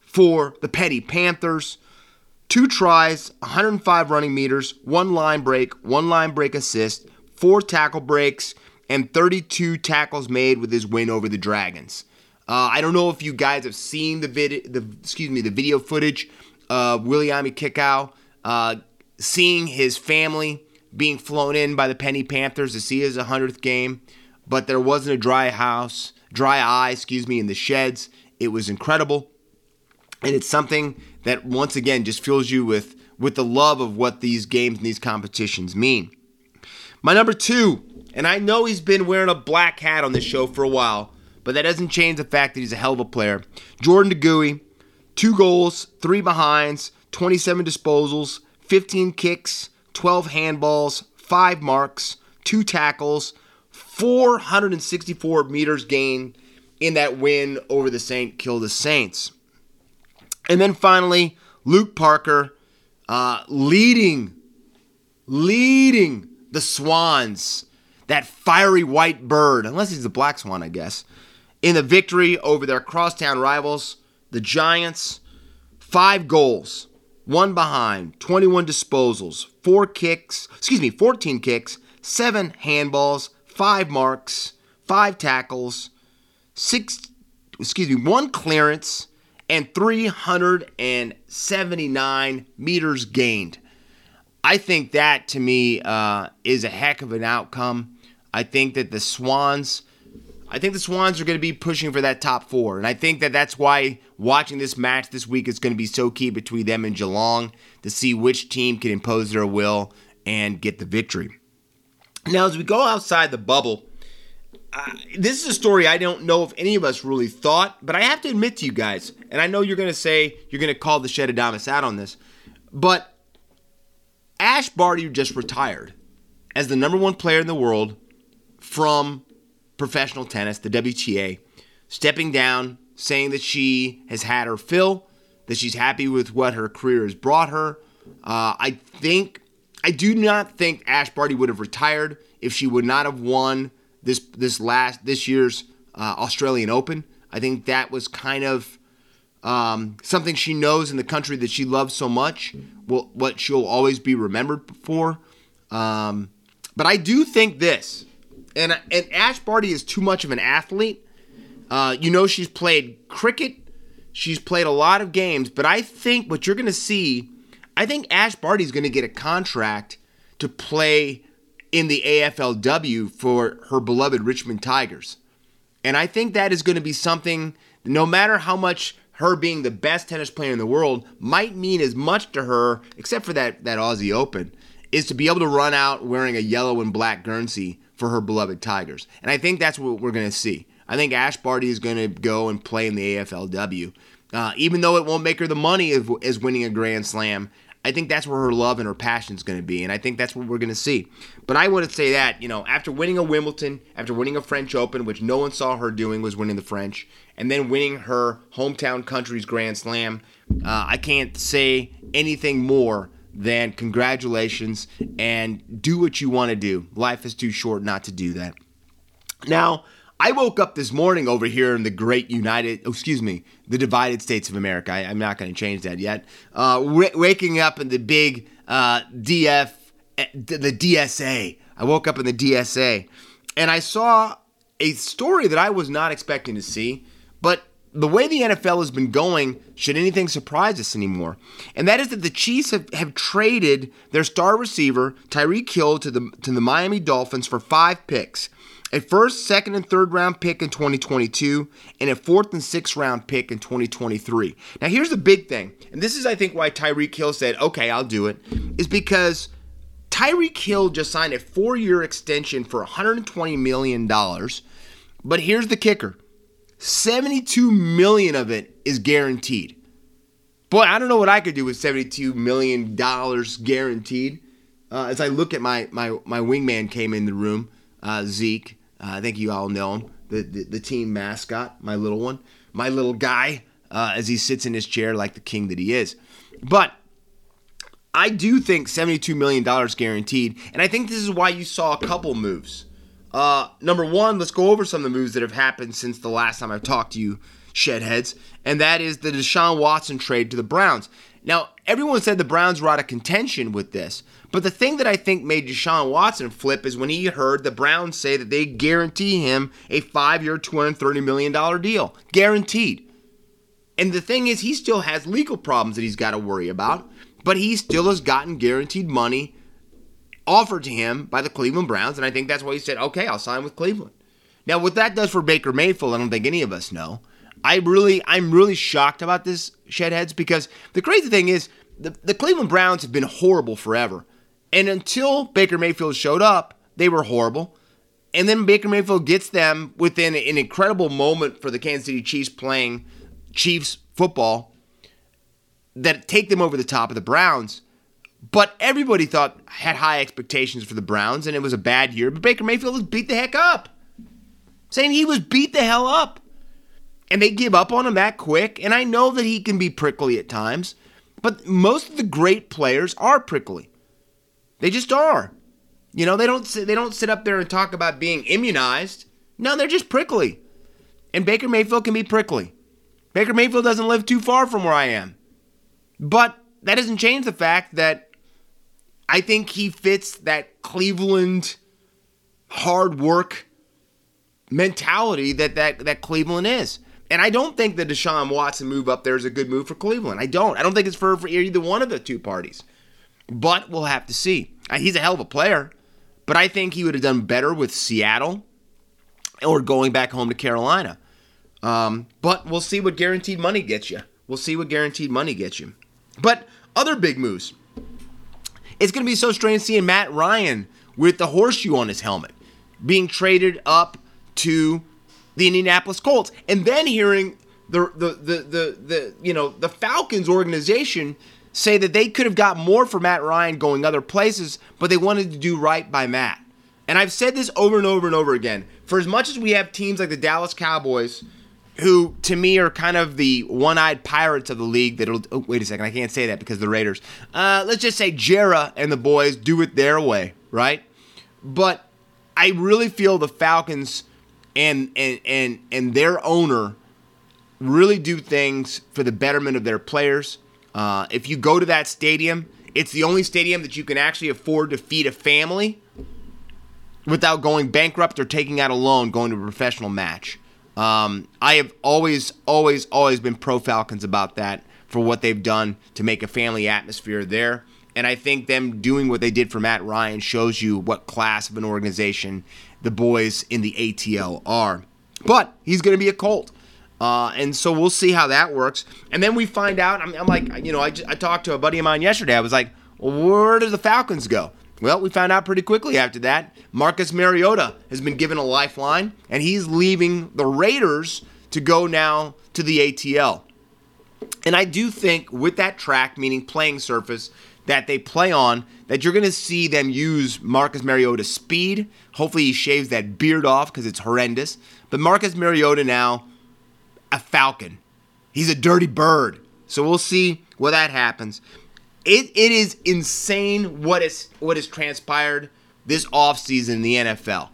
for the Petty Panthers. Two tries, 105 running meters, one line break, one line break assist, four tackle breaks, and 32 tackles made with his win over the Dragons. Uh, I don't know if you guys have seen the video, the excuse me, the video footage of Viliame Kikau uh, seeing his family being flown in by the Penny Panthers to see his 100th game but there wasn't a dry house, dry eye, excuse me, in the sheds. It was incredible. And it's something that once again just fills you with with the love of what these games and these competitions mean. My number 2, and I know he's been wearing a black hat on this show for a while, but that doesn't change the fact that he's a hell of a player. Jordan De Goey, 2 goals, 3 behinds, 27 disposals, 15 kicks, 12 handballs, 5 marks, 2 tackles, 464 meters gained in that win over the St. Kilda Saints. And then finally, Luke Parker uh, leading, leading the Swans, that fiery white bird, unless he's the black swan, I guess, in the victory over their crosstown rivals, the Giants. Five goals, one behind, 21 disposals, four kicks, excuse me, 14 kicks, seven handballs, five marks, five tackles, six excuse me, one clearance and 379 meters gained. I think that to me uh, is a heck of an outcome. I think that the Swans, I think the Swans are going to be pushing for that top four, and I think that that's why watching this match this week is going to be so key between them and Geelong to see which team can impose their will and get the victory. Now, as we go outside the bubble, this is a story I don't know if any of us really thought, but I have to admit to you guys, and I know you're going to say you're going to call the Shed Adamas out on this, but Ash Barty just retired as the number one player in the world from professional tennis, the WTA, stepping down, saying that she has had her fill, that she's happy with what her career has brought her. Uh, I think, I do not think Ash Barty would have retired if she would not have won this this last this year's uh, Australian Open. I think that was kind of um, something she knows in the country that she loves so much, will, what she'll always be remembered for. Um, but I do think this, and and Ash Barty is too much of an athlete. Uh, you know, she's played cricket, she's played a lot of games, but I think what you're going to see, I think Ash Barty is going to get a contract to play in the AFLW for her beloved Richmond Tigers. And I think that is going to be something, no matter how much her being the best tennis player in the world might mean as much to her, except for that, that Aussie Open, is to be able to run out wearing a yellow and black Guernsey for her beloved Tigers. And I think that's what we're going to see. I think Ash Barty is going to go and play in the AFLW. Uh, even though it won't make her the money as winning a Grand Slam, I think that's where her love and her passion is going to be, and I think that's what we're going to see. But I would say that you know, after winning a Wimbledon, after winning a French Open, which no one saw her doing, was winning the French, and then winning her hometown country's Grand Slam, uh, I can't say anything more than congratulations and do what you want to do. Life is too short not to do that. Now, I woke up this morning over here in the great United, oh, excuse me, the divided states of America. I, am not going to change that yet. Uh, w- waking up in the big uh, DF, eh, the DSA. I woke up in the DSA and I saw a story that I was not expecting to see, but the way the NFL has been going, should anything surprise us anymore? And that is that the Chiefs have, have traded their star receiver, Tyreek Hill, to the, to the Miami Dolphins for five picks a first, second, and third round pick in 2022, and a fourth and sixth round pick in 2023. Now, here's the big thing, and this is, I think, why Tyreek Hill said, okay, I'll do it, is because Tyreek Hill just signed a four year extension for $120 million. But here's the kicker 72 million of it is guaranteed. Boy, I don't know what I could do with $72 million guaranteed. Uh, as I look at my, my, my wingman came in the room, uh, Zeke, I think you all know him, the, the, the team mascot, my little one, my little guy, uh, as he sits in his chair like the king that he is. But I do think $72 million guaranteed, and I think this is why you saw a couple moves. Uh, number one, let's go over some of the moves that have happened since the last time I've talked to you, shedheads, and that is the Deshaun Watson trade to the Browns. Now, everyone said the Browns were out of contention with this, but the thing that I think made Deshaun Watson flip is when he heard the Browns say that they guarantee him a five year, $230 million deal. Guaranteed. And the thing is, he still has legal problems that he's got to worry about, but he still has gotten guaranteed money offered to him by the Cleveland Browns. And I think that's why he said, okay, I'll sign with Cleveland. Now, what that does for Baker Mayfield, I don't think any of us know. I really, I'm really shocked about this, Shedheads, because the crazy thing is, the, the Cleveland Browns have been horrible forever. And until Baker Mayfield showed up, they were horrible. And then Baker Mayfield gets them within an incredible moment for the Kansas City Chiefs playing Chiefs football that take them over the top of the Browns. But everybody thought had high expectations for the Browns, and it was a bad year. But Baker Mayfield was beat the heck up, saying he was beat the hell up, and they give up on him that quick. And I know that he can be prickly at times, but most of the great players are prickly. They just are. You know, they don't they don't sit up there and talk about being immunized. No, they're just prickly. And Baker Mayfield can be prickly. Baker Mayfield doesn't live too far from where I am. But that doesn't change the fact that I think he fits that Cleveland hard work mentality that that, that Cleveland is. And I don't think the Deshaun Watson move up there is a good move for Cleveland. I don't. I don't think it's for, for either one of the two parties. But we'll have to see. Uh, he's a hell of a player, but I think he would have done better with Seattle or going back home to Carolina. Um, but we'll see what guaranteed money gets you. We'll see what guaranteed money gets you. But other big moves. It's going to be so strange seeing Matt Ryan with the horseshoe on his helmet being traded up to the Indianapolis Colts, and then hearing the the the the, the you know the Falcons organization say that they could have got more for Matt Ryan going other places, but they wanted to do right by Matt. And I've said this over and over and over again. For as much as we have teams like the Dallas Cowboys, who to me are kind of the one-eyed pirates of the league, that'll oh, wait a second, I can't say that because the Raiders. Uh, let's just say Jerry and the boys do it their way, right? But I really feel the Falcons and and and and their owner really do things for the betterment of their players. Uh, if you go to that stadium, it's the only stadium that you can actually afford to feed a family without going bankrupt or taking out a loan going to a professional match. Um, I have always, always, always been pro Falcons about that for what they've done to make a family atmosphere there. And I think them doing what they did for Matt Ryan shows you what class of an organization the boys in the ATL are. But he's going to be a Colt. Uh, and so we'll see how that works. And then we find out. I'm, I'm like, you know, I, just, I talked to a buddy of mine yesterday. I was like, where does the Falcons go? Well, we found out pretty quickly after that. Marcus Mariota has been given a lifeline, and he's leaving the Raiders to go now to the ATL. And I do think with that track, meaning playing surface, that they play on, that you're going to see them use Marcus Mariota's speed. Hopefully, he shaves that beard off because it's horrendous. But Marcus Mariota now, a Falcon. He's a dirty bird. So we'll see what that happens. It, it is insane what is what has transpired this offseason in the NFL.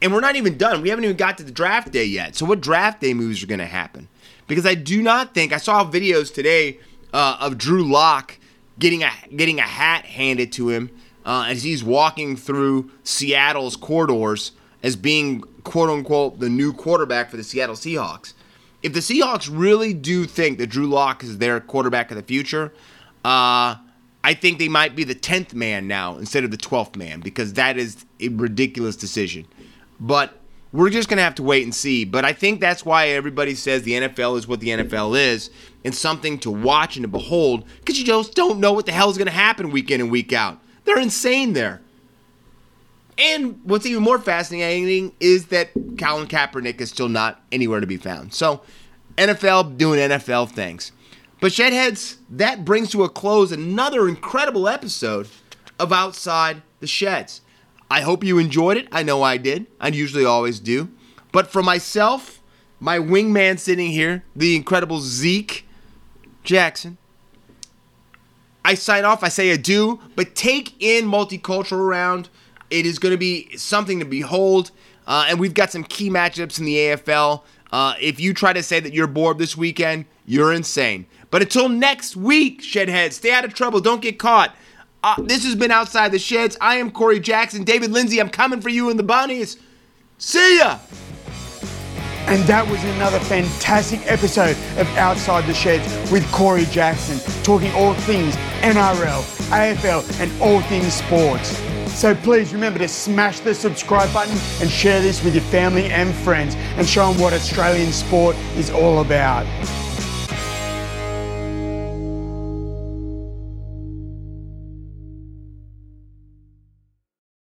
And we're not even done. We haven't even got to the draft day yet. So what draft day moves are going to happen? Because I do not think I saw videos today uh, of Drew Lock getting a getting a hat handed to him uh, as he's walking through Seattle's corridors as being quote unquote the new quarterback for the Seattle Seahawks. If the Seahawks really do think that Drew Lock is their quarterback of the future, uh, I think they might be the 10th man now instead of the 12th man because that is a ridiculous decision. But we're just to have to wait and see. But I think that's why everybody says the NFL is what the NFL is and something to watch and to behold because you just don't know what the hell is going to happen week in and week out. They're insane there. And what's even more fascinating is that Colin Kaepernick is still not anywhere to be found. So, NFL doing NFL things. But Shedheads, that brings to a close another incredible episode of Outside the Sheds. I hope you enjoyed it. I know I did. I usually always do. But for myself, my wingman sitting here, the incredible Zeke Jackson, I sign off. I say adieu, but take in multicultural round. It is going to be something to behold. Uh, and we've got some key matchups in the AFL. Uh, if you try to say that you're bored this weekend, you're insane. But until next week, Shedhead, stay out of trouble. Don't get caught. Uh, this has been Outside the Sheds. I am Corey Jackson. David Lindsay, I'm coming for you in the bunnies. See ya! And that was another fantastic episode of Outside the Sheds with Corey Jackson, talking all things NRL, AFL, and all things sports. So please remember to smash the subscribe button and share this with your family and friends and show them what Australian sport is all about.